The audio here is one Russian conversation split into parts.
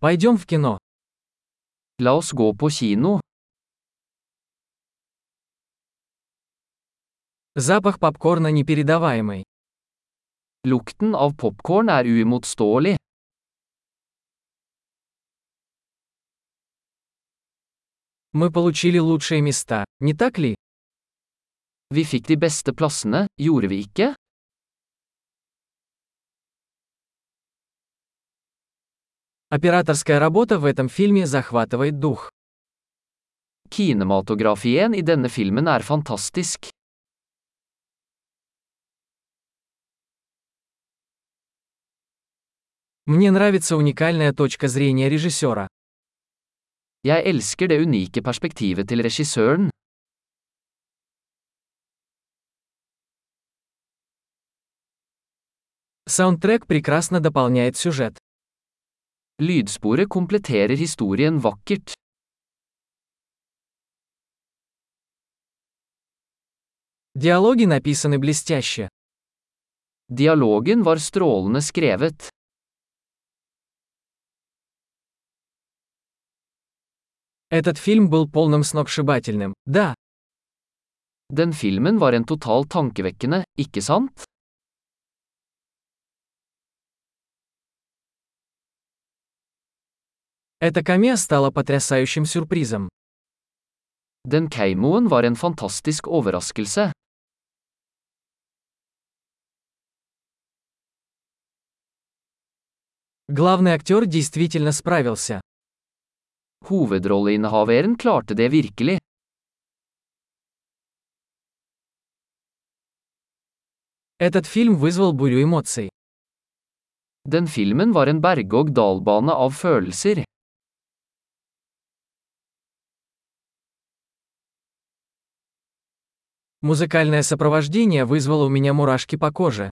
Пойдем в кино. La oss gå på kino. Запах попкорна непередаваемый. Lukten av popkorn er uimotståelig. Мы получили лучшие места, не так ли? Vi fikk de beste plassene, gjorde vi ikke? Операторская работа в этом фильме захватывает дух. Kinematografien i denne filmen er fantastisk. Мне нравится уникальная точка зрения режиссера. Jeg elsker det unike perspektivet til regissøren. Саундтрек прекрасно дополняет сюжет. Lydsporet kompletterer historien vakkert. Диалоги написаны блестяще. Dialogen var strålende skrevet. Этот фильм был полным сногсшибательным, да. Den filmen var en total tankevekkende, ikke sant? Эта камея стала потрясающим сюрпризом. Den keimoen var en fantastisk overraskelse. Главный актер действительно справился. Hovedrolleinnehaveren klarte det virkelig. Этот фильм вызвал бурю эмоций. Den filmen var en berg-og-dal-bane av følelser. Музыкальное сопровождение вызвало у меня мурашки по коже.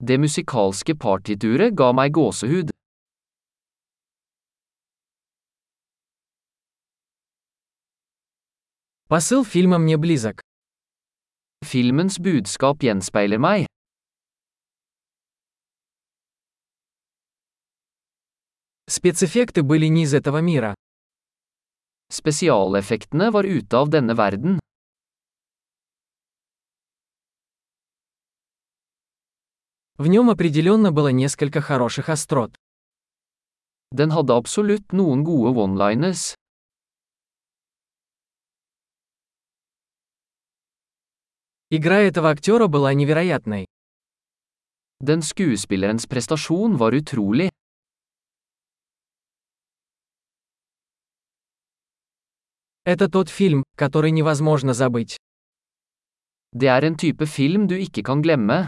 Det musikalske partituret ga meg gåsehud. Посыл фильма мне близок. Filmens budskap gjenspeiler meg. Спецэффекты были не из этого мира. Spesialeffektene var ute av denne verden. В нем определенно было несколько хороших острот. Den hadde absolutt noen gode one-liners. Игра этого актера была невероятной. Den skuespillerens prestasjon var utrolig. Это тот фильм, который невозможно забыть. Det er en type film du ikke kan glemme.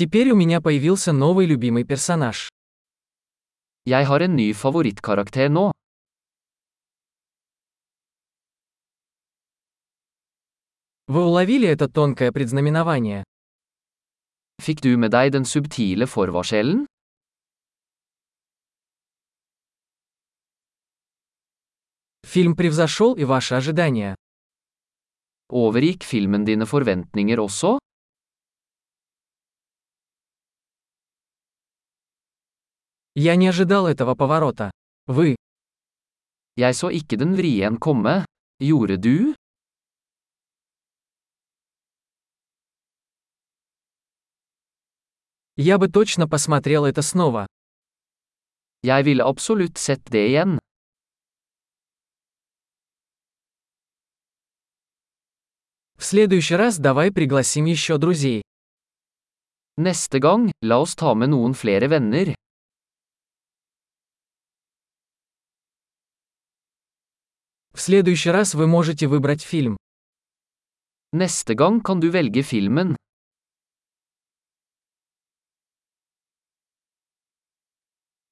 Теперь у меня появился новый любимый персонаж. Jeg har en ny favorittkarakter nå. Вы уловили это тонкое предзнаменование? Fikk du med deg den subtile forvarselen? Фильм превзошел и ваши ожидания. Overgikk filmen dine forventninger også? Я не ожидал этого поворота. Вы. Jeg så ikke den vrien komme. Gjorde du? Я бы точно посмотрел это снова. Jeg ville absolutt sett det igjen. В следующий раз давай пригласим еще друзей. Neste gang, la oss ta med noen flere venner. В следующий раз вы можете выбрать фильм. Neste gang kan du velge filmen.